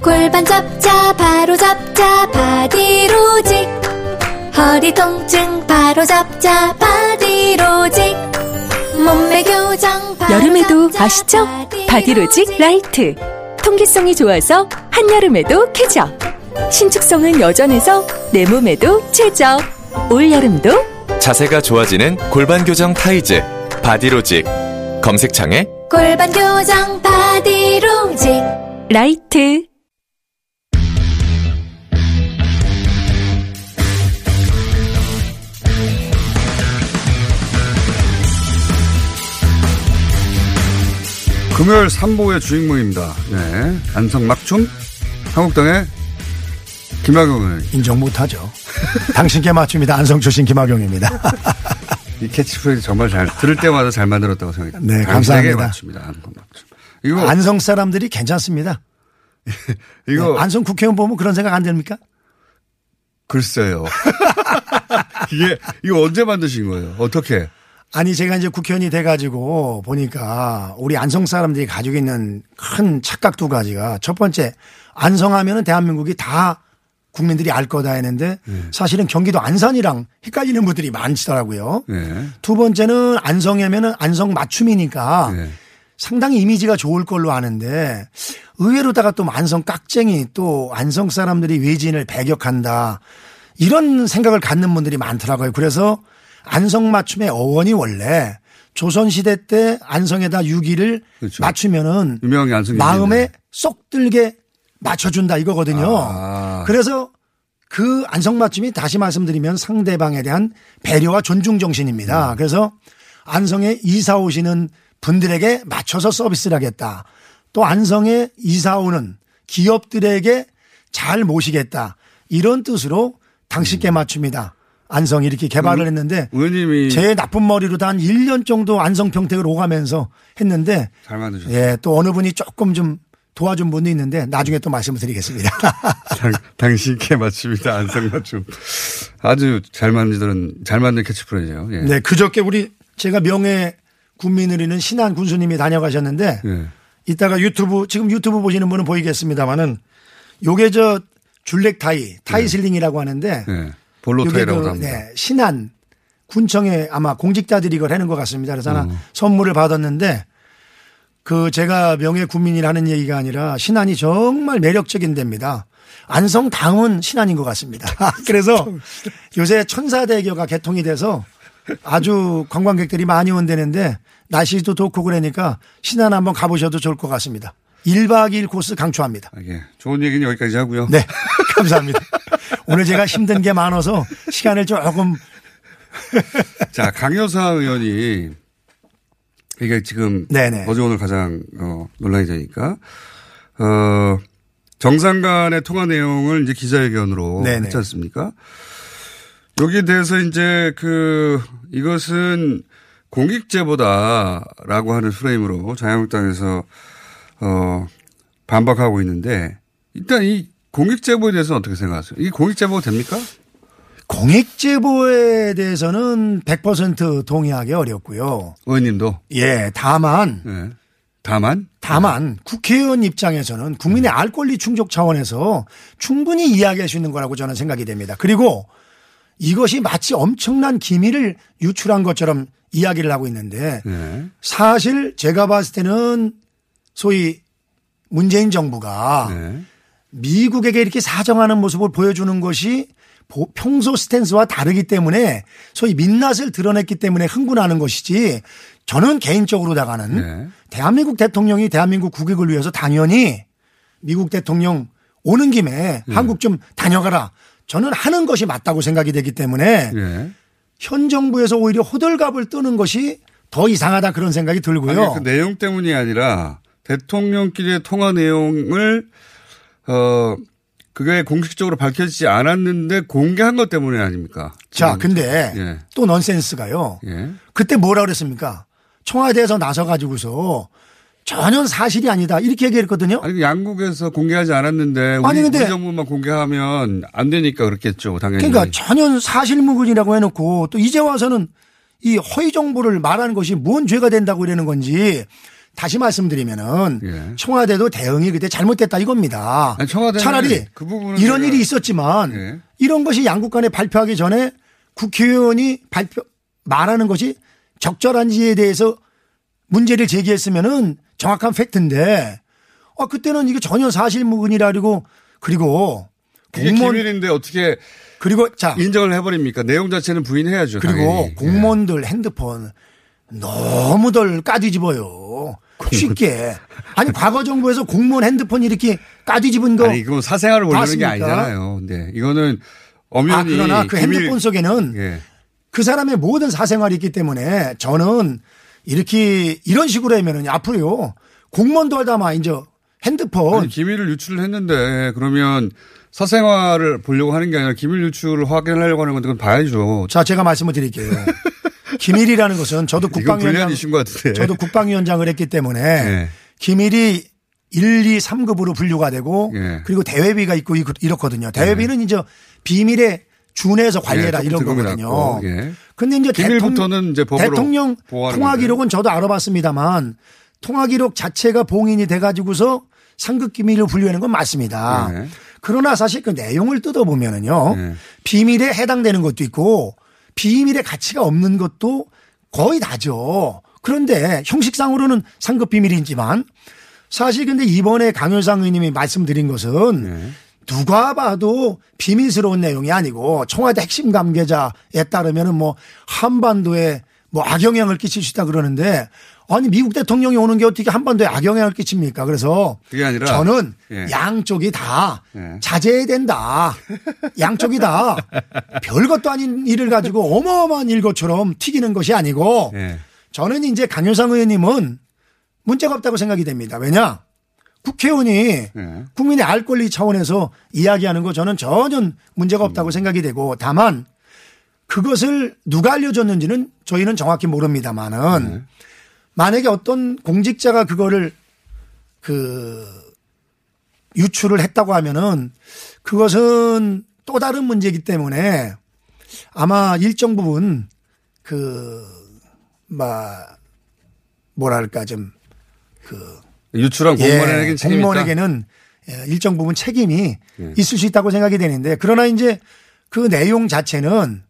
골반 잡자 바로 잡자 바디로직 허리 통증 바로 잡자 바디로직 몸매 교정 바로 여름에도 잡자, 아시죠? 바디로직 라이트. 통기성이 좋아서 한여름에도 쾌적. 신축성은 여전해서 내 몸에도 최적. 올여름도 자세가 좋아지는 골반 교정 타이즈 바디로직 검색창에 골반 교정 바디로직 라이트. 금요일 3부의 주인공입니다. 네. 안성 막춤, 한국당의 김학용 의원. 인정 못하죠. 당신께 맞춥니다. 안성 출신 김학용입니다. 이 캐치프레이즈 정말 잘, 들을 때마다 잘 만들었다고 생각합니다. 네, 감사합니다. 맞춥니다. 안성맞춤. 이거, 안성 사람들이 괜찮습니다. 이거, 네, 안성 국회의원 보면 그런 생각 안 됩니까? 글쎄요. 이게, 이거 언제 만드신 거예요? 어떻게? 아니 제가 이제 국회의원이 돼가지고 보니까 우리 안성 사람들이 가지고 있는 큰 착각 두 가지가 첫 번째 안성하면은 대한민국이 다 국민들이 알 거다 했는데 사실은 경기도 안산이랑 헷갈리는 분들이 많더라고요. 네. 두 번째는 안성이면은 안성 맞춤이니까 네. 상당히 이미지가 좋을 걸로 아는데 의외로다가 또 안성 깍쟁이 또 안성 사람들이 외지인을 배격한다 이런 생각을 갖는 분들이 많더라고요. 그래서 안성 맞춤의 어원이 원래 조선시대 때 안성에다 유기를 그렇죠. 맞추면은 마음에 유기인데. 쏙 들게 맞춰준다 이거거든요. 아. 그래서 그 안성 맞춤이 다시 말씀드리면 상대방에 대한 배려와 존중 정신입니다. 그래서 안성에 이사 오시는 분들에게 맞춰서 서비스를 하겠다. 또 안성에 이사 오는 기업들에게 잘 모시겠다. 이런 뜻으로 당신께 맞춥니다. 안성 이렇게 개발을 했는데 의원님이 제 나쁜 머리로도 한 1년 정도 안성 평택을 오가면서 했는데 잘 만드셨어요. 예, 또 어느 분이 조금 좀 도와준 분도 있는데 나중에 또 말씀을 드리겠습니다. 당, 당신께 맞춥니다. 안성 맞춤. 아주 잘 만드는, 잘 만든 캐치프레이즈예요. 예. 네, 그저께 우리 제가 명예 군민을 잃은 신한 군수님이 다녀가셨는데 예. 이따가 유튜브 지금 유튜브 보시는 분은 보이겠습니다만은 요게 저 줄렉 타이 타이슬링이라고 하는데 예. 볼로 요게 타이라고 그, 합니다. 네, 신한 군청에 아마 공직자들이 이걸 하는 것 같습니다. 그래서 어. 하나 선물을 받았는데 그 제가 명예 군민이라는 얘기가 아니라 신안이 정말 매력적인 데입니다. 안성 다음은 신안인 것 같습니다. 그래서 요새 천사대교가 개통이 돼서 아주 관광객들이 많이 온다는데 날씨도 좋고 그러니까 신안 한번 가보셔도 좋을 것 같습니다. 1박 2일 코스 강추합니다. 아, 예. 좋은 얘기는 여기까지 하고요. 네. 감사합니다. 오늘 제가 힘든 게 많아서 시간을 조금 자, 강효사 의원이 이게 지금 네네. 어제 오늘 가장 어, 논란이 되니까 어, 정상 간의 통화 내용을 이제 기자회견으로 네네. 했지 않습니까? 여기에 대해서 이제 그 이것은 공익제보다라고 하는 프레임으로 자유한국당에서 어, 반박하고 있는데 일단 이 공익 제보에 대해서는 어떻게 생각하세요? 이게 공익 제보가 됩니까? 공익 제보에 대해서는 100% 동의하기 어렵고요. 의원님도. 예, 다만, 예. 다만 다만 국회의원 입장에서는 국민의 알 권리 충족 차원에서 충분히 이야기할 수 있는 거라고 저는 생각이 됩니다. 그리고 이것이 마치 엄청난 기밀을 유출한 것처럼 이야기를 하고 있는데 예. 사실 제가 봤을 때는 소위 문재인 정부가 네. 미국에게 이렇게 사정하는 모습을 보여주는 것이 보- 평소 스탠스와 다르기 때문에 소위 민낯을 드러냈기 때문에 흥분하는 것이지 저는 개인적으로다가는 네. 대한민국 대통령이 대한민국 국익을 위해서 당연히 미국 대통령 오는 김에 네. 한국 좀 다녀가라. 저는 하는 것이 맞다고 생각이 되기 때문에 예. 현 정부에서 오히려 호들갑을 뜨는 것이 더 이상하다 그런 생각이 들고요. 아니, 그 내용 때문이 아니라 대통령끼리의 통화 내용을 어 그게 공식적으로 밝혀지지 않았는데 공개한 것 때문에 아닙니까? 자. 근데 예. 또 넌센스가요. 예. 그때 뭐라 그랬습니까? 청와대에서 나서가지고서 전혀 사실이 아니다. 이렇게 얘기했거든요. 아니 그 양국에서 공개하지 않았는데 우리, 아니, 근데- 정부만 공개하면 안 되니까 그렇겠죠 당연히. 그러니까 전혀 사실무근이라고 해놓고 또 이제 와서는 이 허위 정보를 말하는 것이 뭔 죄가 된다고 이러는 건지 다시 말씀드리면은 예. 청와대도 대응이 그때 잘못됐다 이겁니다. 아니, 차라리 그 이런 일이 있었지만 예. 이런 것이 양국 간에 발표하기 전에 국회의원이 발표 말하는 것이 적절한지에 대해서 문제를 제기했으면은 정확한 팩트인데 아 그때는 이게 전혀 사실무근이라고 그리고 이게 공무원 기밀인데 어떻게 그리고 자 인정을 해버립니까? 내용 자체는 부인해야죠. 그리고 당연히. 예. 공무원들 핸드폰 너무들 까뒤집어요. 쉽게. 아니 과거 정부에서 공무원 핸드폰 이렇게 까뒤집은 거. 아니 이건 사생활을 보려는 게? 아니잖아요. 네, 이거는 엄연히 아 그러나 그 핸드폰 속에는 예. 그 사람의 모든 사생활이 있기 때문에 저는 이렇게 이런 식으로 하면은 앞으로요 공무원도 하다마 이제 핸드폰 아니, 기밀을 유출을 했는데 그러면 사생활을 보려고 하는 게 아니라 기밀 유출을 확인하려고 하는 건 그건 봐야죠. 자 제가 말씀을 드릴게요. 기밀이라는 것은 저도 국방위원장. 저도 국방위원장을 했기 때문에 예. 기밀이 1, 2, 3급으로 분류가 되고 예. 그리고 대외비가 있고 이- 이렇거든요. 대외비는 이제 비밀에 준해서 관리해라 예, 이런 거거든요. 들어갔고, 예. 이제 기밀부터는 이제 대통령 통화. 기록은 저도 알아봤습니다만 통화 기록 자체가 봉인이 돼 가지고서 상급 기밀로 분류하는 건 맞습니다. 네. 그러나 사실 그 내용을 뜯어보면은요. 네. 비밀에 해당되는 것도 있고 비밀의 가치가 없는 것도 거의 다죠. 그런데 형식상으로는 상급 비밀이지만 사실 근데 이번에 강효상 의원님이 말씀드린 것은 네. 누가 봐도 비밀스러운 내용이 아니고 청와대 핵심 관계자에 따르면은 뭐 한반도에 뭐 악영향을 끼칠 수 있다 그러는데 아니 미국 대통령이 오는 게 어떻게 한반도에 악영향을 끼칩니까? 그래서 그게 아니라 저는 예. 양쪽이 다 예. 자제해야 된다. 양쪽이 다 별것도 아닌 일을 가지고 어마어마한 일 것처럼 튀기는 것이 아니고 예. 저는 이제 강효상 의원님은 문제가 없다고 생각이 됩니다. 왜냐? 국회의원이 예. 국민의 알 권리 차원에서 이야기하는 거 저는 전혀 문제가 없다고 생각이 되고 다만 그것을 누가 알려줬는지는 저희는 정확히 모릅니다만은 만약에 어떤 공직자가 그거를 그 유출을 했다고 하면은 그것은 또 다른 문제이기 때문에 아마 일정 부분 그, 막, 뭐랄까 좀 유출한 공무원에게는 예. 공무원에게는 예, 일정 부분 책임이 예. 있을 수 있다고 생각이 되는데 그러나 이제 그 내용 자체는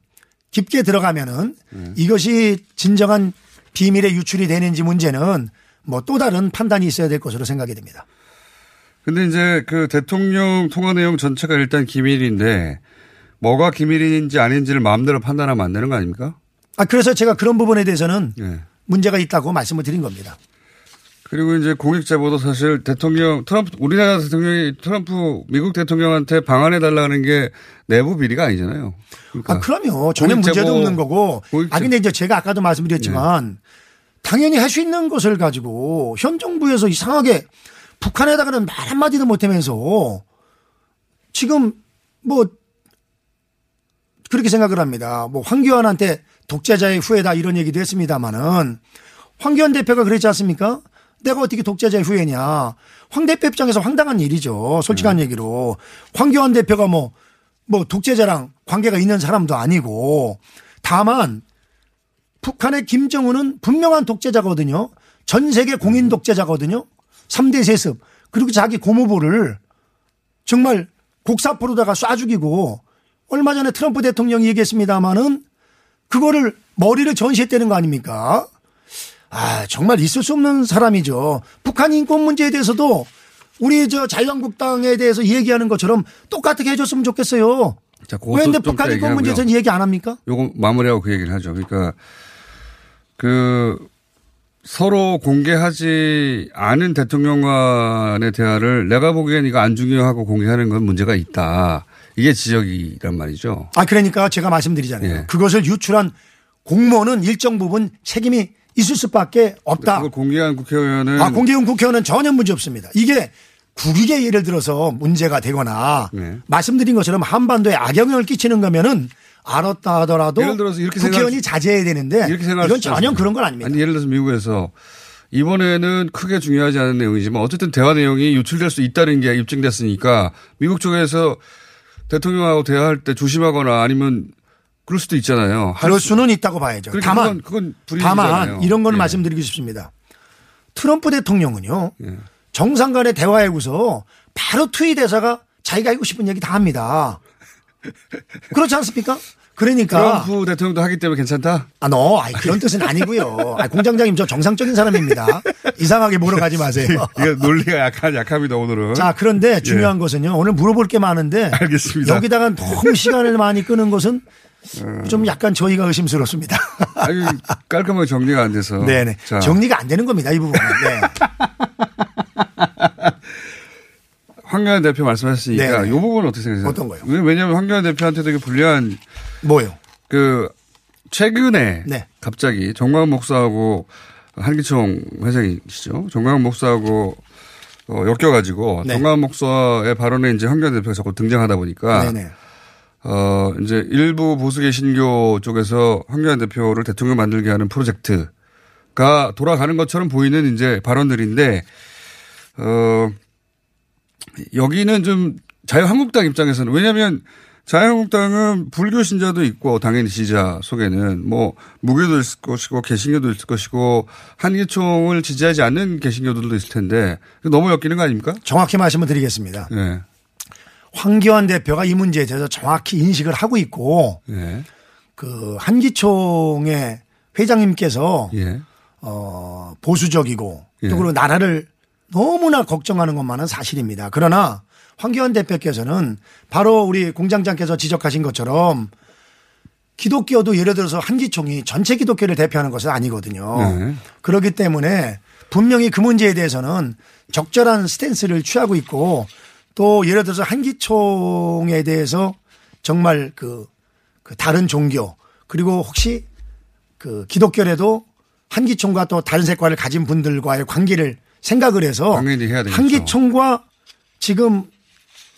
깊게 들어가면은 예. 이것이 진정한 비밀의 유출이 되는지 문제는 뭐 또 다른 판단이 있어야 될 것으로 생각이 됩니다. 근데 이제 그 대통령 통화 내용 전체가 일단 기밀인데 뭐가 기밀인지 아닌지를 마음대로 판단하면 안 되는 거 아닙니까? 아 그래서 제가 그런 부분에 대해서는 예. 문제가 있다고 말씀을 드린 겁니다. 그리고 이제 공익 제보도 사실 대통령 트럼프 우리나라 대통령이 트럼프 미국 대통령한테 방한해 달라는 게 내부 비리가 아니잖아요. 그러니까 아, 그럼요. 전혀 문제도 없는 거고. 공익 아, 근데 이제 제가 아까도 말씀드렸지만 네. 당연히 할 수 있는 것을 가지고 현 정부에서 이상하게 북한에다가는 말 한마디도 못하면서 지금 뭐 그렇게 생각을 합니다. 뭐 황교안한테 독재자의 후예다 이런 얘기도 했습니다마는 황교안 대표가 그랬지 않습니까? 내가 어떻게 독재자의 후예냐. 황 대표 입장에서 황당한 일이죠. 솔직한 네. 얘기로. 황교안 대표가 뭐, 뭐 독재자랑 관계가 있는 사람도 아니고 다만 북한의 김정은은 분명한 독재자거든요. 전 세계 공인 독재자거든요. 3대 세습. 그리고 자기 고모부를 정말 곡사포로다가 쏴 죽이고 얼마 전에 트럼프 대통령이 얘기했습니다마는 그거를 머리를 전시했다는 거 아닙니까? 아, 정말 있을 수 없는 사람이죠. 북한 인권 문제에 대해서도 우리 저 자유한국당에 대해서 얘기하는 것처럼 똑같게 해줬으면 좋겠어요. 자, 왜 근데 그것도 좀 북한 인권. 문제에서는 얘기 안 합니까? 요거 마무리하고 그 얘기를 하죠. 그러니까 그 서로 공개하지 않은 대통령 간의 대화를 내가 보기엔 이거 안 중요하고 공개하는 건 문제가 있다. 이게 지적이란 말이죠. 아, 그러니까 제가 말씀드리잖아요. 예. 그것을 유출한 공무원은 일정 부분 책임이 있을 수밖에 없다. 그걸 공개한 국회의원은 아, 공개용 국회의원은 전혀 문제 없습니다. 이게 북익에 예를 들어서 문제가 되거나 네. 말씀드린 것처럼 한반도에 악영향을 끼치는 거면은 알았다 하더라도 예를 들어서 이렇게 국회의원이 생각- 자제해야 되는데 이렇게 이건 수 전혀. 그런 건 아닙니다. 아니 예를 들어서 미국에서 이번에는 크게 중요하지 않은 내용이지만 어쨌든 대화 내용이 유출될 수 있다는 게 입증됐으니까 미국 쪽에서 대통령하고 대화할 때 조심하거나 아니면 그럴 수도 있잖아요. 할 그럴 수- 수는 있다고 봐야죠. 그러니까 다만 그건, 그건. 다만 이런 건 예. 말씀드리고 싶습니다. 트럼프 대통령은요. 예. 정상 간의 대화에고서 바로 트윗 대사가 자기가 하고 싶은 얘기 다 합니다. 그렇지 않습니까? 그러니까 트럼프 대통령도 하기 때문에 괜찮다. 아, 너, 아이, 그런 뜻은 아니고요. 아, 공장장님 저 정상적인 사람입니다. 이상하게 물어가지 마세요. 이거 논리가 약한 약합니다 오늘은. 자, 그런데 중요한 것은요. 오늘 물어볼 게 많은데 예. 알겠습니다. 여기다가 너무 시간을 많이 끄는 것은 어. 좀 약간 저희가 의심스럽습니다. 아니 깔끔하게 정리가 안 돼서. 네네. 자, 정리가 안 되는 겁니다. 이 부분은. 네. 황교안 대표 말씀하셨으니까 네네. 이 부분은 어떻게 생각하세요? 어떤 거요? 왜- 왜냐하면 황교안 대표한테 되게 불리한 뭐요? 그 최근에 네. 갑자기 정광훈 목사하고 한기총 회장이시죠. 정광훈 목사하고 어, 엮여가지고 네. 정광훈 목사의 발언에 이제 황교안 대표가 자꾸 등장하다 보니까 네네. 어 이제 일부 보수 개신교 쪽에서 황교안 대표를 대통령 만들게 하는 프로젝트가 돌아가는 것처럼 보이는 이제 발언들인데 어 여기는 좀 자유한국당 입장에서는 왜냐하면 자유한국당은 불교 신자도 있고 당연히 지지자 속에는 뭐 무교도 있을 것이고 개신교도 있을 것이고 한기총을 지지하지 않는 개신교들도 있을 텐데 너무 엮이는 거 아닙니까? 정확히 말씀을 드리겠습니다. 예. 황교안 대표가 이 문제에 대해서 정확히 인식을 하고 있고 예. 그 한기총의 회장님께서 예. 어, 보수적이고 예. 또 그리고 나라를 너무나 걱정하는 것만은 사실입니다. 그러나 황교안 대표께서는 바로 우리 공장장께서 지적하신 것처럼 기독교도 예를 들어서 한기총이 전체 기독교를 대표하는 것은 아니거든요. 네. 그렇기 때문에 분명히 그 문제에 대해서는 적절한 스탠스를 취하고 있고 또 예를 들어서 한기총에 대해서 정말 그, 그 다른 종교 그리고 혹시 그 기독교래도 한기총과 또 다른 색깔을 가진 분들과의 관계를 생각을 해서. 한기총과 지금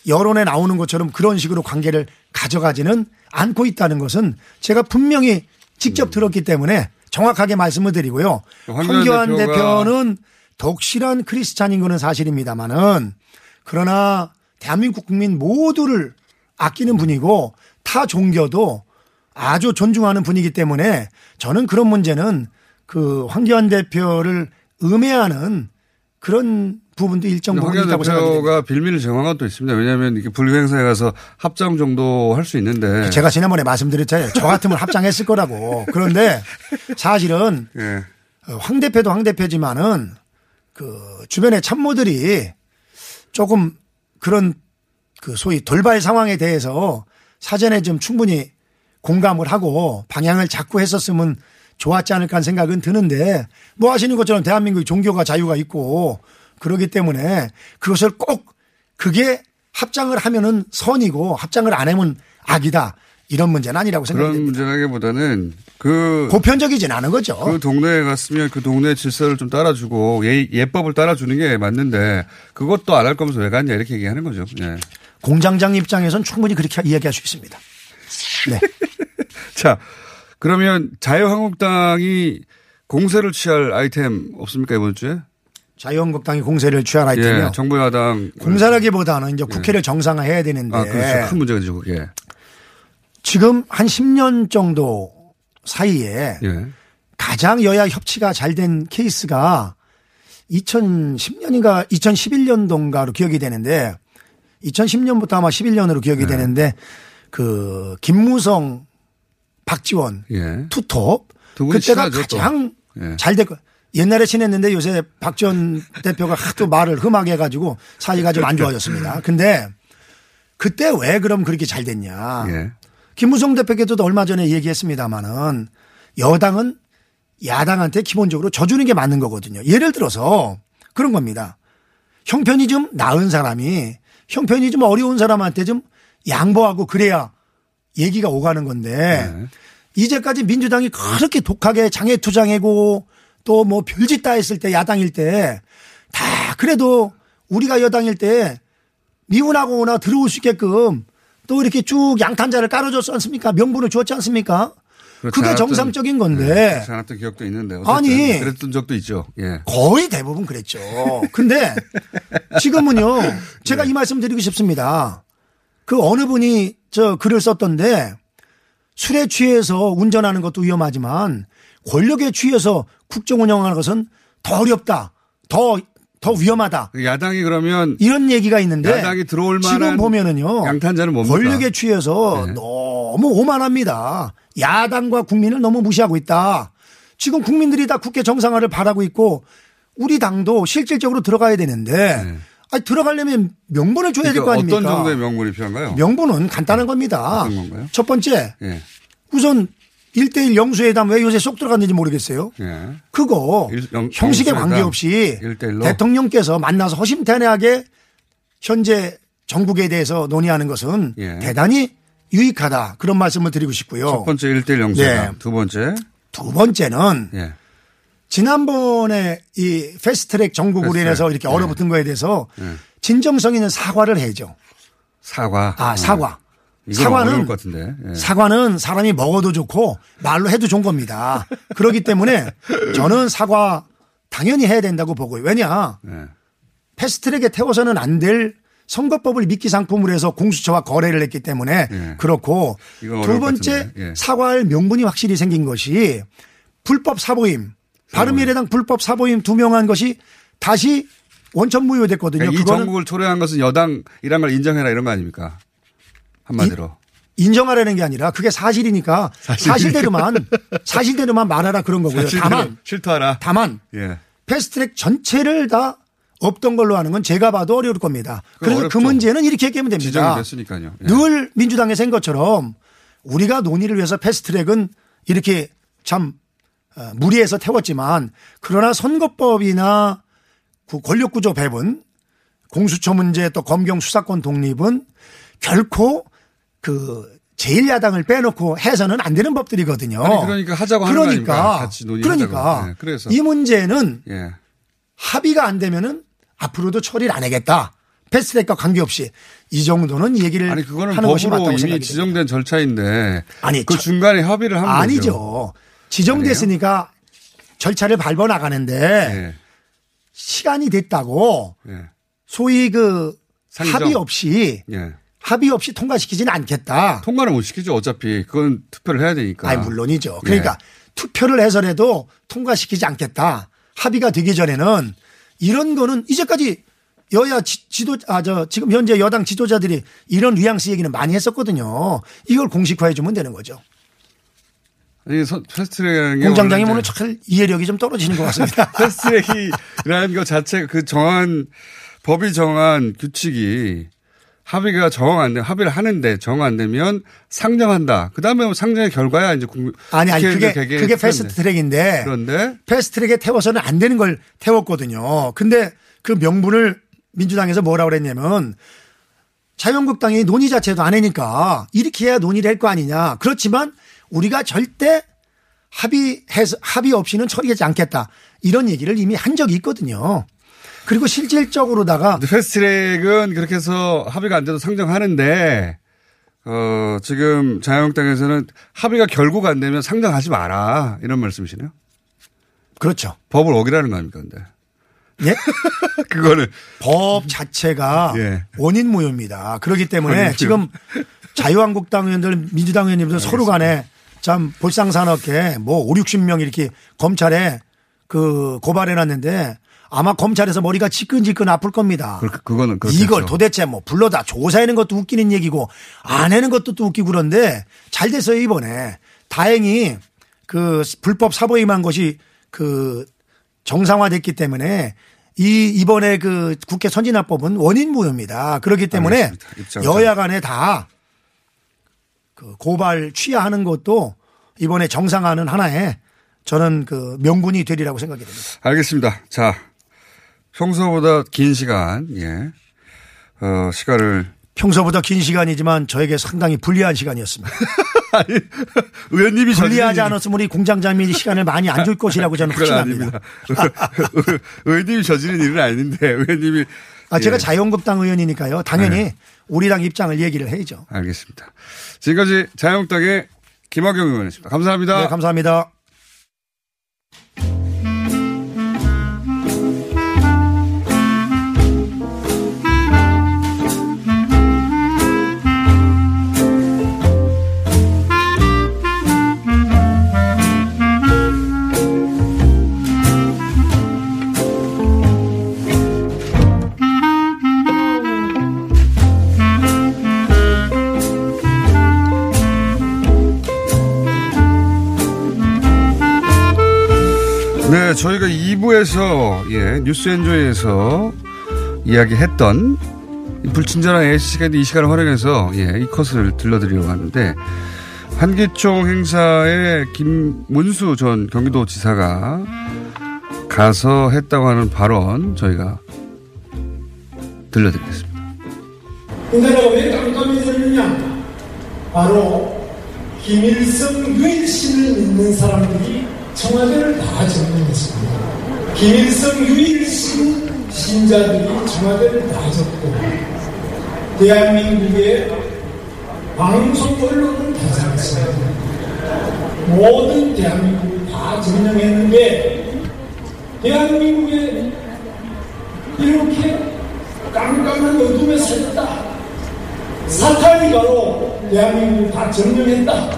여론에 나오는 것처럼 그런 식으로 관계를 가져가지는 않고 있다는 것은 제가 분명히 직접 들었기 때문에 정확하게 말씀을 드리고요. 음. 황교안 황교안 대표는 독실한 크리스찬인 거는 사실입니다만은 그러나 대한민국 국민 모두를 아끼는 분이고 타 종교도 아주 존중하는 분이기 때문에 저는 그런 문제는 그 황교안 대표를 음해하는 그런 부분도 일정 부분 있다고 생각합니다. 대표가 빌미를 정한 것도 있습니다. 왜냐하면 이렇게 불교 행사에 가서 합장 정도 할 수 있는데. 제가 지난번에 말씀드렸잖아요. 저 같으면 합장했을 거라고. 그런데 사실은 예. 어, 황 대표도 황 대표지만은 그 주변의 참모들이 조금 그런 그 소위 돌발 상황에 대해서 사전에 좀 충분히 공감을 하고 방향을 잡고 했었으면 좋았지 않을까 하는 생각은 드는데 뭐 아시는 것처럼 대한민국이 종교가 자유가 있고 그러기 때문에 그것을 꼭 그게 합장을 하면은 선이고 합장을 안 하면 악이다 이런 문제는 아니라고 그런 생각합니다. 문제라기보다는 그, 보편적이진 않은 거죠. 그 동네에 갔으면 그 동네 질서를 좀 따라주고 예, 예법을 따라주는 게 맞는데 그것도 안 할 거면서 왜 갔냐 이렇게 얘기하는 거죠. 예. 공장장 입장에선 충분히 그렇게 이야기할 수 있습니다. 네. 자, 그러면 자유한국당이 공세를 취할 아이템 없습니까 이번 주에? 자유한국당이 공세를 취할 아이템이요. 예, 정부 야당 공사라기보다는 이제 국회를 정상화해야 되는데 아, 그렇죠. 큰 문제가죠, 그게. 지금 한 10년 정도 사이에 예. 가장 여야 협치가 잘 된 케이스가 2010년인가 2011년도인가로 기억이 되는데 2010년부터 아마 11년으로 기억이 네. 되는데 그 김무성 박지원 예. 투톱 그때가 친하죠. 가장 예. 잘 됐고 옛날에 친했는데 요새 박지원 대표가 하도 말을 흠하게 해가지고 사이가 좀 안 좋아졌습니다. 근데 그때 왜 그럼 그렇게 잘 됐냐. 예. 김무성 대표께서도 얼마 전에 얘기했습니다마는 여당은 야당한테 기본적으로 져주는 게 맞는 거거든요. 예를 들어서 그런 겁니다. 형편이 좀 나은 사람이 형편이 좀 어려운 사람한테 좀 양보하고 그래야 얘기가 오가는 건데 네. 이제까지 민주당이 그렇게 독하게 장애 투쟁하고 또 뭐 별짓 다 했을 때 야당일 때 다 그래도 우리가 여당일 때 미운하고 오나 들어올 수 있게끔 또 이렇게 쭉 양탄자를 깔아줬지 않습니까? 명분을 주었지 않습니까? 그렇지 그게 정상적인 네, 건데 그렇지 않았던 기억도 있는데. 아니. 그랬던 적도 있죠. 예. 거의 대부분 그랬죠. 근데 지금은요, 제가 네. 이 말씀 드리고 싶습니다. 그 어느 분이 저 글을 썼던데 술에 취해서 운전하는 것도 위험하지만 권력에 취해서 국정 운영하는 것은 더 어렵다. 더, 더 위험하다. 야당이 그러면 이런 얘기가 있는데 야당이 들어올 만한 지금 보면은요. 양탄자는 뭡니까? 권력에 취해서 네. 너무 오만합니다. 야당과 국민을 너무 무시하고 있다. 지금 국민들이 다 국회 정상화를 바라고 있고 우리 당도 실질적으로 들어가야 되는데 네. 아니 들어가려면 명분을 줘야 될거 그러니까 아닙니까? 어떤 정도의 명분이 필요한가요? 명분은 간단한 겁니다. 첫 번째 예. 우선 1대1 영수회담 왜 요새 쏙 들어갔는지 모르겠어요. 예. 그거 일- 영- 형식에 영수회담 관계없이 일대일로? 대통령께서 만나서 허심탄회하게 현재 정국에 대해서 논의하는 것은 예. 대단히 유익하다 그런 말씀을 드리고 싶고요. 첫 번째 1대1 영수회담. 네. 두 번째. 두 번째는 예. 지난번에 이 패스트트랙 정국으로 패스트트랙. 인해서 이렇게 네. 얼어붙은 거에 대해서 네. 진정성 있는 사과를 해야죠. 사과. 아 사과. 사과는. 예. 사과는 사람이 먹어도 좋고 말로 해도 좋은 겁니다. 그렇기 때문에 저는 사과 당연히 해야 된다고 보고요. 왜냐 예. 패스트트랙에 태워서는 안 될 선거법을 미끼 상품으로 해서 공수처와 거래를 했기 때문에 예. 그렇고 두 번째. 예. 사과할 명분이 확실히 생긴 것이 불법 사보임 바른미래당 불법 사보임 두 명 한 것이 다시 원천 무효됐거든요. 그러니까 이 정국을 초래한 것은 여당이란 걸 인정해라 이런 거 아닙니까? 한마디로. 인정하라는 게 아니라 그게 사실이니까 사실 대로만 사실대로만 말하라 그런 거고요. 다만 실토하라. 다만 예. 패스트트랙 전체를 다 없던 걸로 하는 건 제가 봐도 어려울 겁니다. 그래서 어렵죠. 그 문제는 이렇게 지정이 됩니다. 됐으니까요. 예. 늘 민주당에서 한 것처럼 우리가 논의를 위해서 패스트트랙은 이렇게 참 어, 무리해서 태웠지만 그러나 선거법이나 그 권력구조 배분, 공수처 문제 또 검경 수사권 독립은 결코 그 제1야당을 빼놓고 해서는 안 되는 법들이거든요. 아니, 그러니까 하자고 하는 거 아닙니까? 같이 논의하자고. 그러니까 네, 그래서. 이 문제는 예. 합의가 안 되면은 앞으로도 처리를 안 하겠다. 패스트트랙과 관계없이 이 정도는 얘기를 아니 그거는 하는 것이 맞다고 이미 생각이 됩니다. 지정된 절차인데 아니, 그 저- 중간에 협의를 되죠. 아니죠. 지정됐으니까 절차를 밟아 나가는데 예. 시간이 됐다고 예. 소위 그 상정. 합의 없이 예. 합의 없이 통과시키지는 않겠다. 통과를 못 시키죠. 어차피 그건 투표를 해야 되니까. 아니 물론이죠. 그러니까 예. 투표를 해서라도 통과시키지 않겠다. 합의가 되기 전에는 이런 거는 이제까지 여야 지- 지도 아 저 지금 현재 여당 지도자들이 이런 뉘앙스 얘기는 많이 했었거든요. 이걸 공식화해 주면 되는 거죠. 이 선- 패스트트랙이라는 게 공장장님 원래 오늘 참 이해력이 좀 떨어지는 것 같습니다. 패스트트랙이라는 것 자체가 그 정한 법이 정한 규칙이 합의가 정안 돼, 합의를 하는데 정안 되면 상정한다. 그 다음에 상정의 결과야 이제 국 아니 아니 그게 그게. 패스트 트랙인데 그런데 패스트 트랙에 태워서는 안 되는 걸 태웠거든요. 근데 그 명분을 민주당에서 뭐라 그랬냐면 자유한국당이 논의 자체도 안 하니까 이렇게 해야 논의를 할 거 아니냐. 그렇지만 우리가 절대 합의해서 합의 없이는 처리하지 않겠다. 이런 얘기를 이미 한 적이 있거든요. 그리고 실질적으로다가 패스트트랙은 그렇게 해서 합의가 안 돼도 상정하는데 어 지금 자유한국당에서는 합의가 결국 안 되면 상정하지 마라 이런 말씀이시네요. 그렇죠. 법을 어기라는 거 아닙니까 근데 예? 그거는 법 자체가 예. 원인 무효입니다. 그렇기 때문에. 지금 자유한국당 의원들, 민주당 의원님들 서로 간에 참 볼상사납게 뭐 5, 60명 이렇게 검찰에 그 고발해 놨는데 아마 검찰에서 머리가 지끈지끈 아플 겁니다. 그, 그거는 그렇겠죠. 이걸 도대체 뭐 불러다 조사하는 것도 웃기는 얘기고 안 하는 것도 또 웃기고 그런데 잘 됐어요 이번에 다행히 그 불법 사보임한 것이 그 정상화됐기 때문에 이 이번에 그 국회 선진화법은 원인 무효입니다. 그렇기 때문에 여야 간에 다 그 고발 취하하는 것도 이번에 정상화는 하나의 저는 그 명분이 되리라고 생각이 됩니다. 알겠습니다. 자 평소보다 긴 시간 예 어, 시간을 평소보다 긴 시간이지만 저에게 상당히 불리한 시간이었습니다. 의원님이 불리하지 않았으면 우리 공장장님이 시간을 많이 안 줄 것이라고 저는 확신합니다. 의원님이 저지른 일은 아닌데 의원님이 아, 제가 예. 자유한국당 의원이니까요. 당연히 네. 우리 당 입장을 얘기를 해야죠. 알겠습니다. 지금까지 자유한국당의 김학용 의원이었습니다. 감사합니다. 네, 감사합니다. 1부에서 예, 뉴스엔조이에서 이야기했던 불친절한 A 시간이 이 시간을 활용해서 예, 이 컷을 들려드리려고 하는데 한기총 행사에 김문수 전 경기도지사가 가서 했다고 하는 발언 저희가 들려드리겠습니다. 우리가 왜 깜깜이 들리냐? 바로 김일성 유일신을 믿는 사람들이 청와대를 다 적는 것입니다. 김일성 유일신 신자들이 청와대를 다 접고 대한민국의 방송 언론을 다 잡았습니다. 모든 대한민국을 다 점령했는데 대한민국에 이렇게 깜깜한 어둠에 살았다. 사탄이 바로 대한민국을 다 점령했다.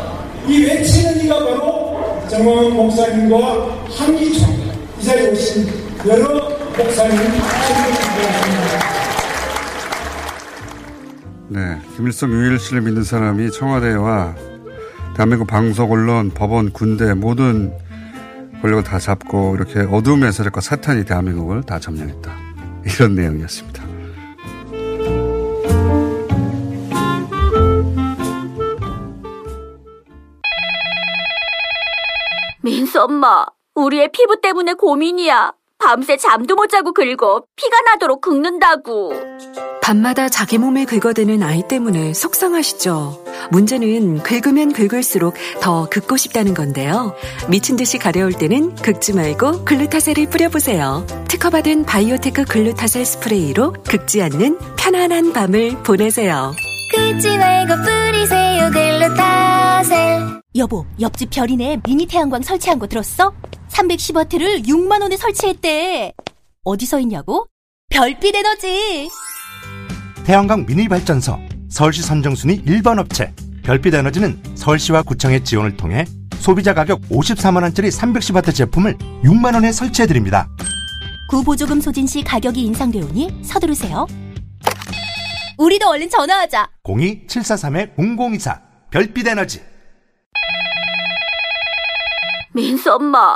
이 외치는 이가 바로 정광훈 목사님과 한기총 이 자리에 오신 여러 목사님 선생님들입니다. 네, 김일성 유일신을 믿는 사람이 청와대와 대한민국 방송, 언론, 법원, 군대 모든 권력을 다 잡고 이렇게 어둠의 세력과 사탄이 대한민국을 다 점령했다. 이런 내용이었습니다. 민수 엄마, 우리의 피부 때문에 고민이야. 밤새 잠도 못 자고 긁어 피가 나도록 긁는다고. 밤마다 자기 몸에 긁어대는 아이 때문에 속상하시죠. 문제는 긁으면 긁을수록 더 긁고 싶다는 건데요. 미친 듯이 가려울 때는 긁지 말고 글루타셀을 뿌려보세요. 특허받은 바이오테크 글루타셀 스프레이로 긁지 않는 편안한 밤을 보내세요. 긁지 말고 뿌리세요 글루타셀 여보, 옆집 별이네 미니 태양광 설치한 거 들었어? 310와트를 6만 원에 설치했대. 어디서 있냐고? 별빛 에너지. 태양광 미니 발전소 서울시 선정순위 1번 업체 별빛 에너지는 서울시와 구청의 지원을 통해 소비자 가격 54만 원짜리 310와트 제품을 6만 원에 설치해 드립니다. 구보조금 소진 시 가격이 인상되오니 서두르세요. 우리도 얼른 전화하자. 02-743-0024 별빛 에너지 민수 엄마,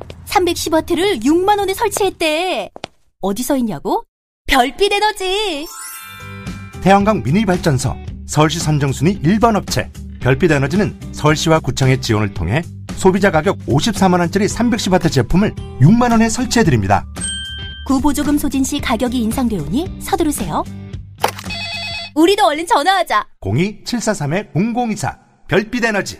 310와트를 6만 원에 설치했대. 어디서 있냐고? 별빛 에너지. 태양광 미니 발전소 서울시 선정순위 1번 업체 별빛 에너지는 서울시와 구청의 지원을 통해 소비자 가격 54만 원짜리 310와트 제품을 6만 원에 설치해 드립니다. 구보조금 소진 시 가격이 인상되오니 서두르세요. 우리도 얼른 전화하자. 02-743-0024 별빛 에너지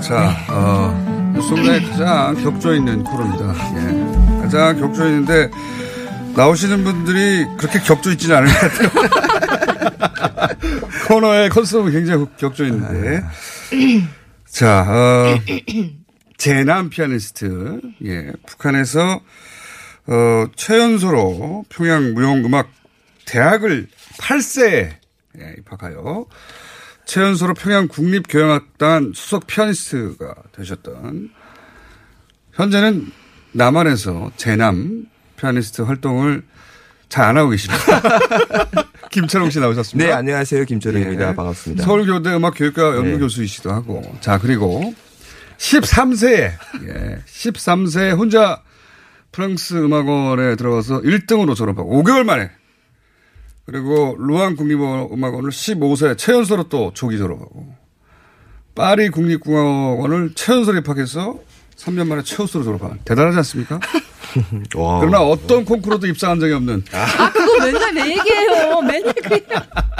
자, 어, 뉴스공장의 가장 격조 있는 코너입니다. 예. 가장 격조 있는데, 나오시는 분들이 그렇게 격조 있지는 않은 것 같아요. 코너의 컨셉은 굉장히 격조 있는데. 자, 어, 재남 피아니스트. 예, 북한에서, 어, 최연소로 평양 무용음악 대학을 8세에 예, 입학하여 최연소로 평양 국립교향악단 수석 피아니스트가 되셨던 현재는 남한에서 재남 피아니스트 활동을 잘 안 하고 계십니다. 김철웅 씨 나오셨습니다. 네, 안녕하세요. 김철웅입니다. 예. 반갑습니다. 서울교대 음악교육과 네. 연구교수이시도 하고. 자, 그리고 13세에, 예, 13세에 혼자 프랑스 음악원에 들어가서 1등으로 졸업하고 5개월 만에 그리고 루안 국립음악원을 15세 최연소로 또 조기 졸업하고 파리 국립국악원을 최연소로 입학해서 3년 만에 최우수로 졸업한 대단하지 않습니까? 와. 그러나 어떤 콩쿠르도 입상한 적이 없는 아, 그거 맨날 내 얘기예요. 맨날 그 얘기.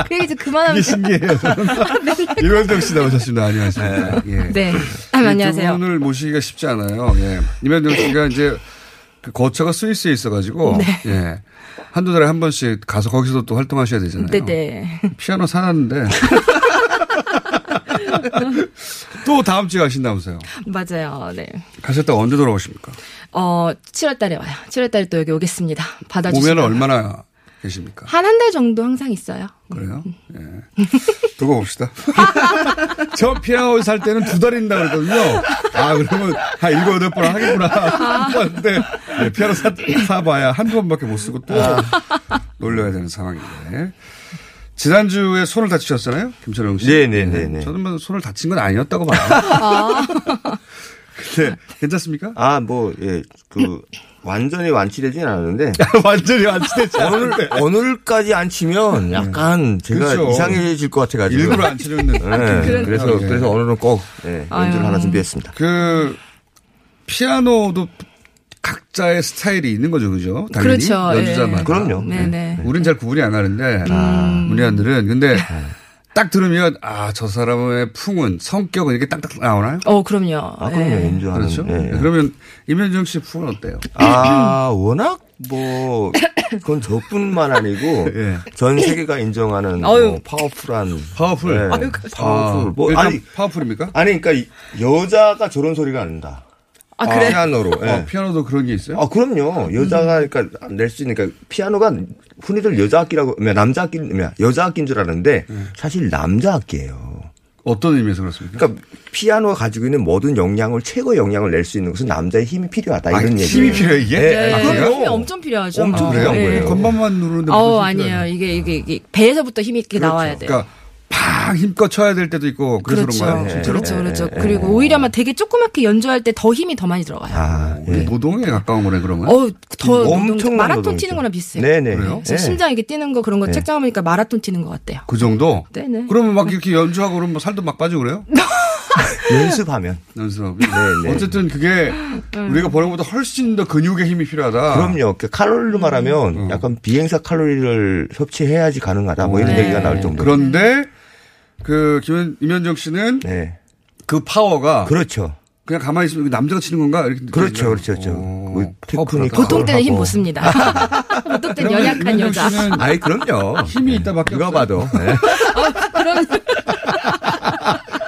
그 얘기 좀 그만하면. 이게 신기해요. 이면정 씨 나오셨습니다. 안녕하십니까. 예. 네. 아, 안녕하세요. 두 분을 모시기가 쉽지 않아요. 예. 이면정 씨가 이제 그 거처가 스위스에 있어가지고 네. 예. 한두 달에 한 번씩 가서 거기서도 또 활동하셔야 되잖아요. 네네. 피아노 사놨는데 또 다음 주에 가신다면서요. 맞아요. 네. 가셨다가 언제 돌아오십니까? 어, 7월 달에 와요. 7월 달에 또 여기 오겠습니다. 받아주시면. 오면 얼마나 계십니까? 한 한 달 정도 항상 있어요. 그래요? 예. 두고 봅시다. 저 피아노 살 때는 두달 있다 그랬거든요. 아, 그러면 한 일곱, 여덟 번 하겠구나. 근데 예, 피아노 사, 사봐야 한두 번밖에 못 쓰고 또 놀려야 되는 상황인데. 지난주에 손을 다치셨잖아요? 김철영 씨. 네네네네. 저는 뭐 손을 다친 건 아니었다고 봐요. 근데 괜찮습니까? 아, 뭐, 예, 그, 완전히 완치되진 않았는데. 완전히 완치되지 오늘. 오늘까지 안 치면 약간 제가 그렇죠. 이상해질 것 같아가지고. 일부러 안 치려는. 네, 그런- 그래서, 예. 그래서 오늘은 꼭, 예, 연주를 아유. 하나 준비했습니다. 그 피아노도 각자의 스타일이 있는 거죠, 그죠? 당연히 그렇죠. 연주자마다. 예. 그럼요. 네네. 우린 잘 구분이 안 가는데 음. 음악인들은 근데 딱 들으면 아 저 사람의 풍은 성격은 이렇게 딱딱 나오나요? 어, 그럼요. 아, 그럼요. 예. 연주하는. 그렇죠. 예. 그러면 임현정 씨 풍은 어때요? 아, 워낙 뭐, 그건 저뿐만 아니고, 예. 전 세계가 인정하는. 뭐 파워풀한. 파워풀. 네, 아유, 파워풀. 아, 뭐, 아니, powerful입니까? 아니, 그러니까 이- 여자가 저런 소리가 안 난다. 아, 그래? 피아노로. 예. 어, 피아노도 그런 게 있어요? 아, 그럼요. 여자가, 그러니까, 낼 수 있으니까, 피아노가 흔히들 여자 악기라고, 뭐야, 남자 악기, 뭐야, 여자 악기인 줄 아는데, 사실 남자 악기예요. 어떤 의미에서 그렇습니까? 그러니까, 피아노가 가지고 있는 모든 역량을, 최고 역량을 낼 수 있는 것은 남자의 힘이 필요하다. 이런 아, 얘기. 힘이 필요해, 이게? 네, 아, 그래요? 힘이 엄청 필요하죠. 엄청 어, 필요한 네. 거예요. 건반만 누르는데 어, 아니에요. 이게, 이게, 이게, 배에서부터 힘이 이렇게 나와야 돼요. 그러니까 팍 힘껏 쳐야 될 때도 있고 그래서 그렇죠. 그런 거예요. 진짜로? 그렇죠, 그렇죠. 그리고 오히려 막 되게 조그맣게 연주할 때 더 힘이 더 많이 들어가요. 아, 우리 노동에 가까운 거네 그러면. 어우, 더 엄청 마라톤 노동이죠. 뛰는 거랑 비슷해요. 네네. 그래요? 심장 이렇게 뛰는 거 그런 거 네. 책장 보니까 마라톤 뛰는 것 같대요. 그 정도? 네네. 그러면 막 이렇게 연주하고 그러면 뭐 살도 막 빠지고 그래요? 연습하면. 연습. 네네. 어쨌든 그게 우리가 보는 것보다 훨씬 더 근육의 힘이 필요하다. 그럼요. 그 칼로리로 말하면 약간 비행사 칼로리를 섭취해야지 가능하다. 뭐 이런 네. 얘기가 나올 정도. 그런데 그 김현 임현정 씨는 네. 그 파워가 그렇죠. 그냥 가만히 있으면 남자가 치는 건가 이렇게 그렇죠, 그렇죠, 그렇죠. 그 테크닉 보통 때는 힘. 못 씁니다. 보통 때는 연약한 여자. 아이 그럼요. 힘이 있다밖에 누가 없어요. 봐도. 네. 그럼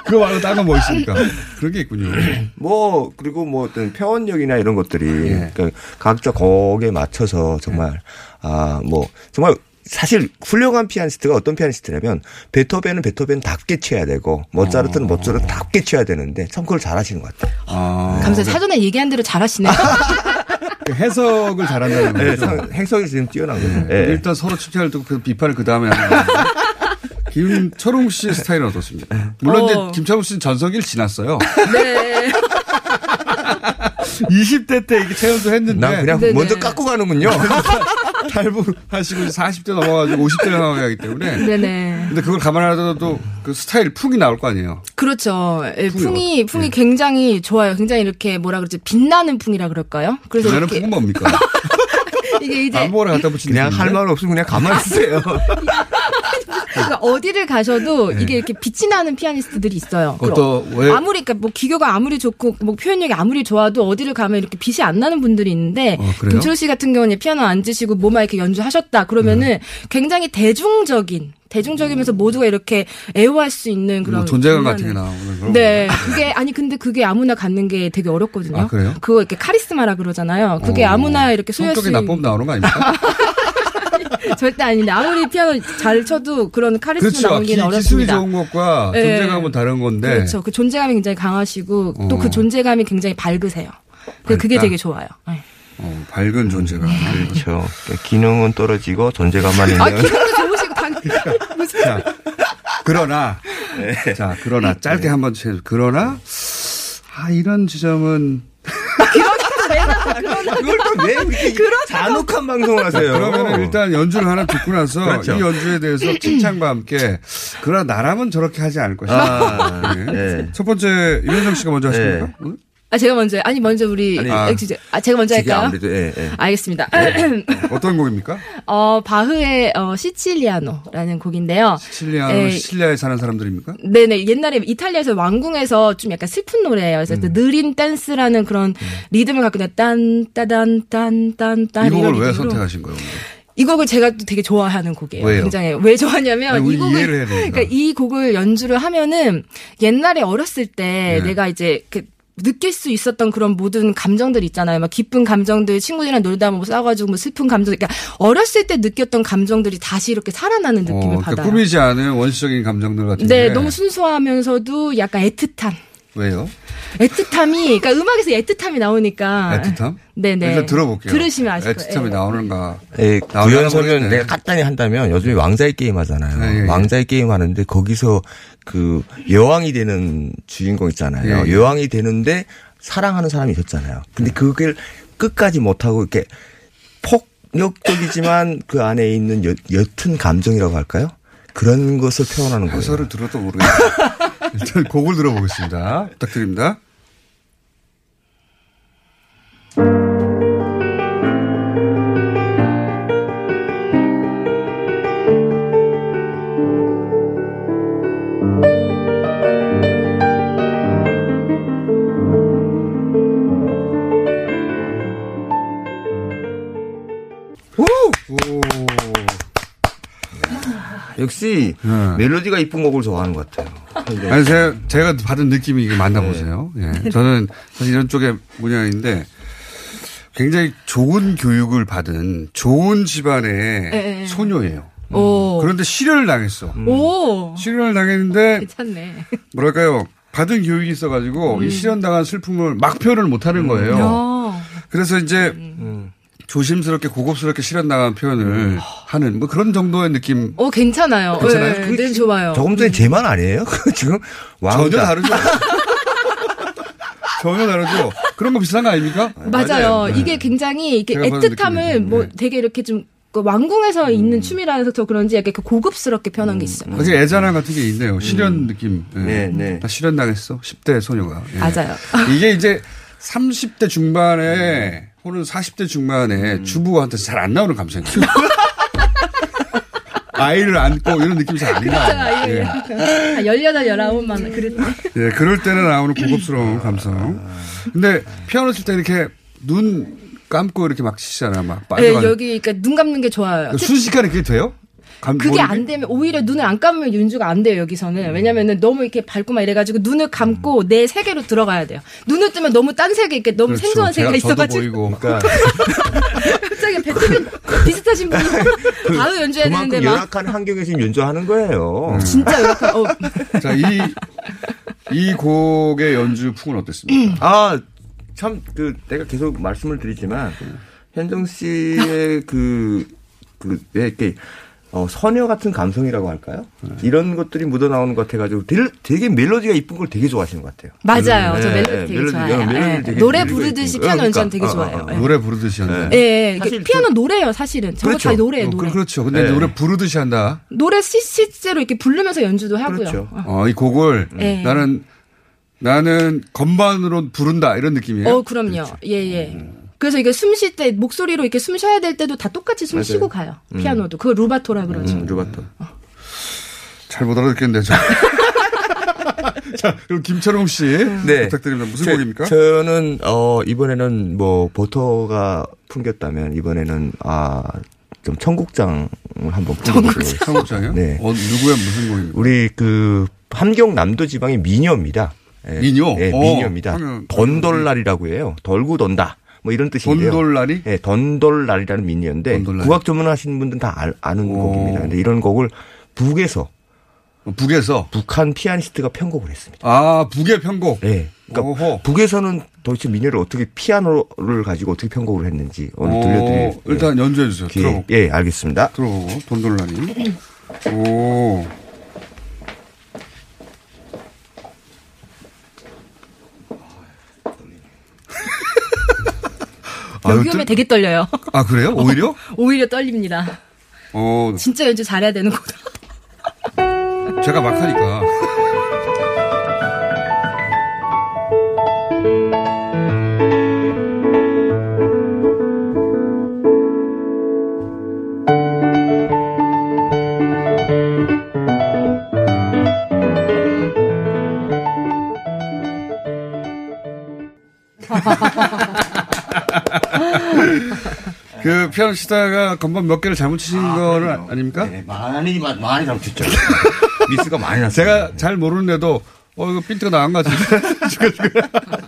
그거 말고 다른 건뭐 있습니까? 그런 게 있군요. 뭐 그리고 뭐 어떤 표현력이나 이런 것들이 예. 그러니까 각자 곡에 맞춰서 정말 아뭐 정말 사실 훌륭한 피아니스트가 어떤 피아니스트냐면 베토벤은 베토벤답게 쳐야 되고 모차르트는 어. 모차르트답게 쳐야 되는데 참 그걸 잘하시는 것 같아요. 아, 감사 사전에 얘기한 대로 잘하시네요. 그 해석을 잘한다는 네, 거죠. 참 해석이 지금 뛰어난 거죠. 예. 일단 서로 칭찬을 듣고 그 비판을 그 다음에 하는 거예요. 김철웅 씨의 스타일은 어떻습니까? 물론 어. 이제 김철웅 씨는 전성기를 지났어요. 네. 20대 때 이게 체험도 했는데. 난 그냥 네네. 먼저 깎고 가는군요. 탈북하시고 이제 40대 넘어가지고 50대 상황이기 때문에. 네네. 근데 그걸 감안하더라도 그 스타일 풍이 나올 거 아니에요. 그렇죠. 예, 풍이 풍이 풍이 굉장히 좋아요. 굉장히 이렇게 뭐라 그러지 빛나는 풍이라 그럴까요? 그래서 나는 이렇게 풍은 뭡니까? 이게 이제 아무거나 갖다 붙이는 그냥 할? 말 없으면 그냥 가만히 있으세요. 그러니까 어디를 가셔도 이게 이렇게 빛이 나는 피아니스트들이 있어요. 어떤 왜 아무리 그러니까 뭐 기교가 아무리 좋고 뭐 표현력이 아무리 좋아도 어디를 가면 이렇게 빛이 안 나는 분들이 있는데 어? 김철우 씨 같은 경우는 피아노 앉으시고 뭐만 이렇게 연주하셨다 그러면은 굉장히 대중적인 대중적이면서 모두가 이렇게 애호할 수 있는 그런 뭐 존재감 같은 게 나오는 그런 네, 그게 아니 근데 그게 아무나 갖는 게 되게 어렵거든요. 아, 그래요? 그거 이렇게 카리스마라 그러잖아요. 그게 어. 아무나 이렇게 소유할 수 성격이 나쁘면 나오는 거 아닙니까? 절대 아닌데 아무리 피아노 잘 쳐도 그런 카리스마 그렇죠. 나오기는 기, 기술이 어렵습니다. 좋은 것과 네. 존재감은 다른 건데. 그렇죠. 그 존재감이 굉장히 강하시고 또 어. 그 존재감이 굉장히 밝으세요. 그- 그게 밝다? 되게 좋아요. 네. 어, 밝은 존재감. 그렇죠. 기능은 떨어지고 존재감만 있는. 아 기분도 좋으시고 당연히 무슨 자, 그러나 네. 자 그러나 짧게 한번 제 그러나 아 이런 지점은 이걸 또 왜 이렇게 잔혹한 방송을 하세요? 그러면 일단 연주를 하나 듣고 나서 그렇죠. 이 연주에 대해서 칭찬과 함께 그러나 나라면 저렇게 하지 않을 것이다. 아, 네. 네. 첫 번째 유현정 씨가 먼저 하십니까? 응? 아 제가 먼저 아니 먼저 우리 아니, 아, 아. 제가 먼저 할까요? 아무래도 예, 예. 알겠습니다. 어떤 곡입니까? 어 바흐의 어, 시칠리아노라는 곡인데요. 시칠리아 에, 시칠리아에 사는 사람들입니까? 네네 옛날에 이탈리아에서 왕궁에서 좀 약간 슬픈 노래예요. 그래서 음. 느린 댄스라는 그런 리듬을 갖고 딴 따단 딴딴딴 이 곡을 왜. 선택하신 거예요? 이 곡을 제가 또 되게 좋아하는 곡이에요. 왜요? 굉장히 왜 좋아하냐면 아니, 이 곡을. 그러니까 이 곡을 연주를 하면은 옛날에 어렸을 때 네. 내가 이제 그 느낄 수 있었던 그런 모든 감정들 있잖아요. 막 기쁜 감정들, 친구들이랑 놀다 뭐 싸가지고 뭐 슬픈 감정, 그러니까 어렸을 때 느꼈던 감정들이 다시 이렇게 살아나는 느낌을 어, 그러니까 받아요. 꾸미지 않은 원시적인 감정들 같은 네, 게 너무 순수하면서도 약간 애틋한. 왜요? 애틋함이, 그러니까 음악에서 애틋함이 나오니까. 애틋함? 네네. 일단 들어볼게요. 들으시면 아실 거예요. 애틋함이 예. 나오는가? 예, 구연설은 모르겠네. 내가 간단히 한다면 요즘에 왕자의 게임 하잖아요. 예, 예, 예. 왕자의 게임 하는데 거기서 그 여왕이 되는 주인공 있잖아요. 예, 예. 여왕이 되는데 사랑하는 사람이 있었잖아요. 근데 그걸 끝까지 못하고 이렇게 폭력적이지만 그 안에 있는 옅, 옅은 감정이라고 할까요? 그런 것을 표현하는 거예요. 해설을 들어도 모르겠어요. 일단 곡을 들어보겠습니다. 부탁드립니다. 역시 멜로디가 이쁜 곡을 좋아하는 것 같아요. 네. 아니, 제가, 제가 받은 느낌이 이게 맞나 보세요. 예. 저는 사실 이런 쪽의 문양인데 굉장히 좋은 교육을 받은 좋은 집안의 예, 예. 소녀예요. 오. 그런데 실현을 당했어. 오. 실현을 당했는데 괜찮네. 뭐랄까요. 받은 교육이 있어가지고 이 실현당한 슬픔을 막 표현을 못하는 거예요. 야. 그래서 이제 조심스럽게 고급스럽게 실현당한 표현을 하는 뭐 그런 정도의 느낌. 어, 괜찮아요. 괜찮아요? 네, 그게 네, 좋아요. 조금 전에 제 말 아니에요? 지금 왕자. 전혀 다르죠. 전혀 다르죠. 그런 거 비슷한 거 아닙니까? 맞아요. 네. 이게 굉장히 이게 애틋함을. 뭐 네. 되게 이렇게 좀그 왕궁에서 있는 춤이라서 더 그런지 약간 그 고급스럽게 표현한 게 있어요. 아직 애잔함 같은 게 있네요. 실현 느낌. 예. 네, 네. 나 실현 당했어. 10대 소녀가. 예. 맞아요. 이게 이제 30대 중반에 혹은 40대 중반에 주부한테 잘 안 나오는 감성이에요. 아이를 안고 이런 느낌이 잘 안 나요. 예. 예. 한 18, 19만 그랬대. 예, 그럴 때는 나오는 고급스러운 감성. 근데 피아노 칠 때 이렇게 눈 감고 이렇게 막 치잖아. 막 네, 빠져가지고. 여기 그러니까 눈 감는 게 좋아요. 순식간에 그게 돼요? 감, 그게 뭐안 되면 오히려 눈을 안 감으면 연주가 안 돼요 여기서는 왜냐면은 너무 이렇게 밝고 막 이래가지고 눈을 감고 내 세계로 들어가야 돼요 눈을 뜨면 너무 딴 세계 이렇게 너무 그렇죠. 생소한 세계가 제가- 저도 있어가지고 보이고. 그러니까 갑자기 베토벤 비슷하신 분이 바로 연주해야 되는데 그만큼 막 열악한 환경에서 지금 연주하는 거예요. 진짜 열악한 어. 자, 이, 이 곡의 연주 풍은 어땠습니까? 아, 참, 그, 내가 계속 말씀을 드리지만, 현정 씨의 그, 그, 왜 이렇게, 어, 서녀 같은 감성이라고 할까요? 이런 것들이 묻어나오는 것 같아가지고 되게, 되게 멜로디가 이쁜 걸 되게 좋아하시는 것 같아요. 맞아요 저 네, 멜로디 네, 되게 멜로디, 좋아해요 멜로디 예. 되게 노래 부르듯이. 피아노 연주는 그러니까, 되게 어, 어, 좋아해요 어. 예. 노래 부르듯이 한다. 예, 예. 사실 피아노 노래예요 사실은 저거 그렇죠. 다 노래예요 어, 노래 그, 그렇죠. 근데 네. 노래 부르듯이 한다. 노래 시, 실제로 이렇게 부르면서 연주도 하고요 그렇죠. 어. 어, 이 곡을 네. 나는, 나는 건반으로 부른다. 이런 느낌이에요. 어, 그럼요. 예, 예. 그래서 이게 숨 쉴 때, 목소리로 이렇게 숨 쉬어야 될 때도 다 똑같이 숨 맞아요. 쉬고 가요. 음. 피아노도. 그거 루바토라 그러죠. 음, 루바토. 잘못 알아듣겠는데, 저. 자, 그럼 김철웅 씨. 네. 부탁드립니다. 무슨 저- 곡입니까? 저는, 어, 이번에는 뭐, 버터가 풍겼다면, 이번에는, 아, 좀 청국장을 한번 불러보세요. 청국장이요? 네. 어, 누구야 무슨 곡입니까? 우리 그 함경 남도 지방의 미녀입니다. 예. 미녀? 예, 어, 미녀입니다. 던돌날이라고 해요. 덜고 돈다. 뭐 이런 뜻인데요. 돈돌날이? 예, 던돌날이라는 미녀인데 던돌날이. 국악 전문하시는 분들은 다 알- 아는 오. 곡입니다. 근데 이런 곡을 북에서 북에서 북한 피아니스트가 편곡을 했습니다. 아 북의 편곡. 네. 그러니까 북에서는 도대체 미녀를 어떻게 피아노를 가지고 어떻게 편곡을 했는지 오늘 오, 들려드릴 일단 연주해 주세요. 기회. 들어보고. 예, 알겠습니다. 들어보고 돈돌라니. 오. 여기 오면 되게 떨려요. 아 그래요? 오히려? 오히려 떨립니다. 어 진짜 연주 잘해야 되는 거다. 제가 막 하니까. 그 피아노 치다가 건반 몇 개를 잘못 치신 거는 아닙니까? 네, 많이 많이 많이 잘못했죠. 미스가 많이 났어요. 제가 잘 모르는데도 어 이거 핀트가 나간 것 같은데.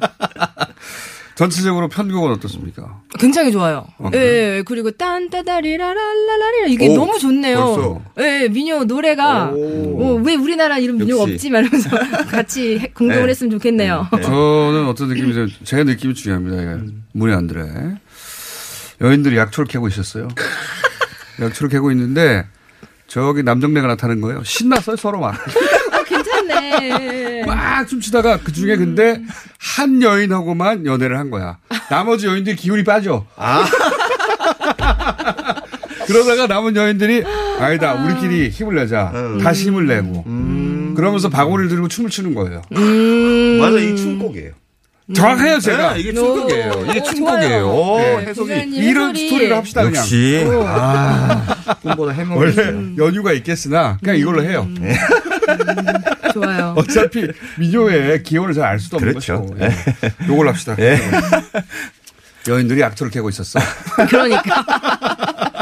전체적으로 편곡은 어떻습니까? 굉장히 좋아요. 아, 예, 그래요? 예, 그리고 딴따다리라랄라라리 이게 오, 너무 좋네요. 벌써. 예, 민요 노래가 어, 왜 우리나라 이런 역시. 없지 말면서 같이 해- 공동을 네. 했으면 좋겠네요. 저는 어떤 느낌이죠? 제 느낌이 중요합니다. 이거. 문이 안 들어. 여인들이 약초를 캐고 있었어요. 약초를 캐고 있는데 저기 남정네가 나타난 거예요. 신났어요 서로 막. 아, 괜찮네. 막 춤추다가 그 중에 근데 한 여인하고만 연애를 한 거야. 나머지 여인들이 기운이 빠져. 그러다가 남은 여인들이 아니다 우리끼리 힘을 내자. 다시 힘을 내고. 그러면서 바구니를 들고 춤을 추는 거예요. 맞아, 이 춤곡이에요. 정확해요 제가. 네, 이게 춤곡이에요. 이게 춤곡이에요. 오, 해석이 이런 스토리를 합시다 그냥. 역시 아, 꿈보다 해몽. 원래 연유가 있겠으나 그냥 이걸로 해요. 좋아요. 어차피 민요의 기원을 잘 알 수도 없는 그렇죠. 것이고. 예. 요걸로 합시다. 예. 여인들이 약초를 캐고 있었어. 그러니까.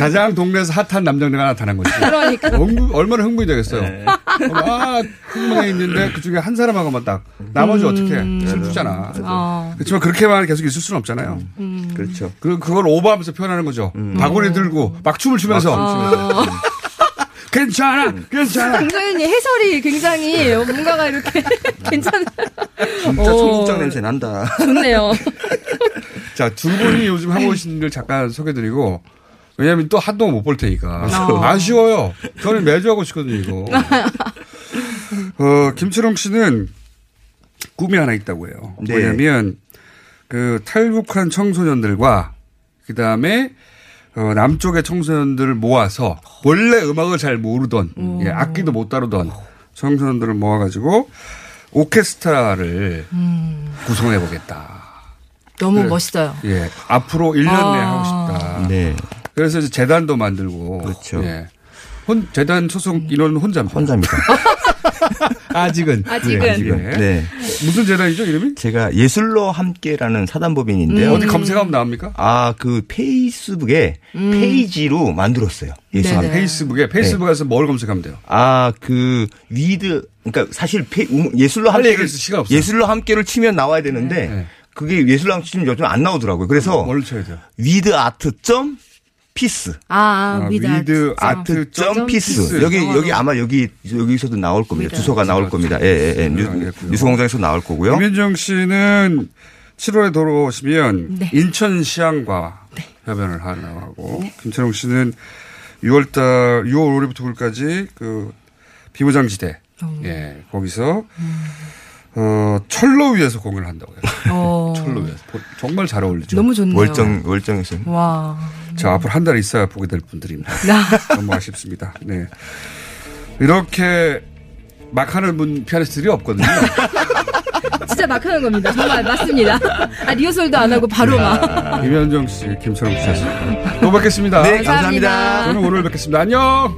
가장 동네에서 핫한 남정네가 나타난 거지. 그러니까. 얼마나 흥분이 되겠어요. 네. 아, 흥분해 있는데 그 중에 한 사람하고만 딱. 나머지 어떻게 슬프잖아. 어. 그렇지만 그렇게만 계속 있을 수는 없잖아요. 그렇죠. 그, 그걸 오버하면서 표현하는 거죠. 바구니 들고 막 춤을 추면서. 어. 괜찮아, 괜찮아. 김서윤이 해설이 굉장히 뭔가가 이렇게 괜찮아. 진짜 어. 청국장 냄새 난다. 좋네요. 자, 두 분이 요즘 하고 계신 일 잠깐 소개드리고, 왜냐면 또 한동안 못볼 테니까. 어. 아쉬워요. 저는 매주 하고 싶거든요, 이거. 어, 김철웅 씨는 꿈이 하나 있다고 해요. 네. 뭐냐면, 그 탈북한 청소년들과, 그 다음에, 어, 남쪽의 청소년들을 모아서, 원래 음악을 잘 모르던, 예, 악기도 못 다루던 청소년들을 모아가지고, 오케스트라를 구성해 보겠다. 너무 그래. 멋있어요. 예. 앞으로 1년 내에 아. 하고 싶다. 네. 그래서 이제 재단도 만들고. 그렇죠. 예. 혼, 재단 소속 인원은 혼자입니다. 혼자입니다. 아직은. 아직은. 예, 아직은. 예. 네. 무슨 재단이죠, 이름이? 제가 예술로 함께라는 사단법인인데요. 어디 검색하면 나옵니까? 아, 그 페이스북에 페이지로 만들었어요. 예술. 페이스북에, 페이스북에서 뭘 검색하면 돼요? 아, 그 with 그러니까 사실 페, 음, 예술로 할 함께. 예술로 함께를 치면 나와야 되는데 네. 그게 예술로 함께 치면 요즘 안 나오더라고요. 그래서 뭘 쳐야 돼요? with art 점 peace 아, 아, with with art. 점점 peace. 여기. 여기 아마 여기 여기서도 나올 겁니다. 주소가 나올. 겁니다. 예, 예, 예. 뉴, 알겠고요. 뉴스공장에서 나올 거고요. 임현정 씨는 7월에 돌아오시면 네. 인천 시향과 협연을 하고 김철웅 씨는 6월 달 6월 5일부터 9일까지 그 비무장지대 예 거기서 어 철로 위에서 공연을 한다고 해요. 어. 철로 위에서 보- 정말 잘 어울리죠. 너무 좋네요. 월정 월정에서 와. 자 앞으로 한 달 있어야 보게 될 분들입니다. 너무 아쉽습니다. 네 이렇게 막 하는 분 피아니스트들이 없거든요. 진짜 막 하는 겁니다. 정말 맞습니다. 아, 리허설도 안 하고 바로 막. 김현정 씨, 김철웅 씨였습니다. 또 뵙겠습니다. 네, 감사합니다. 저는 오늘 뵙겠습니다. 안녕.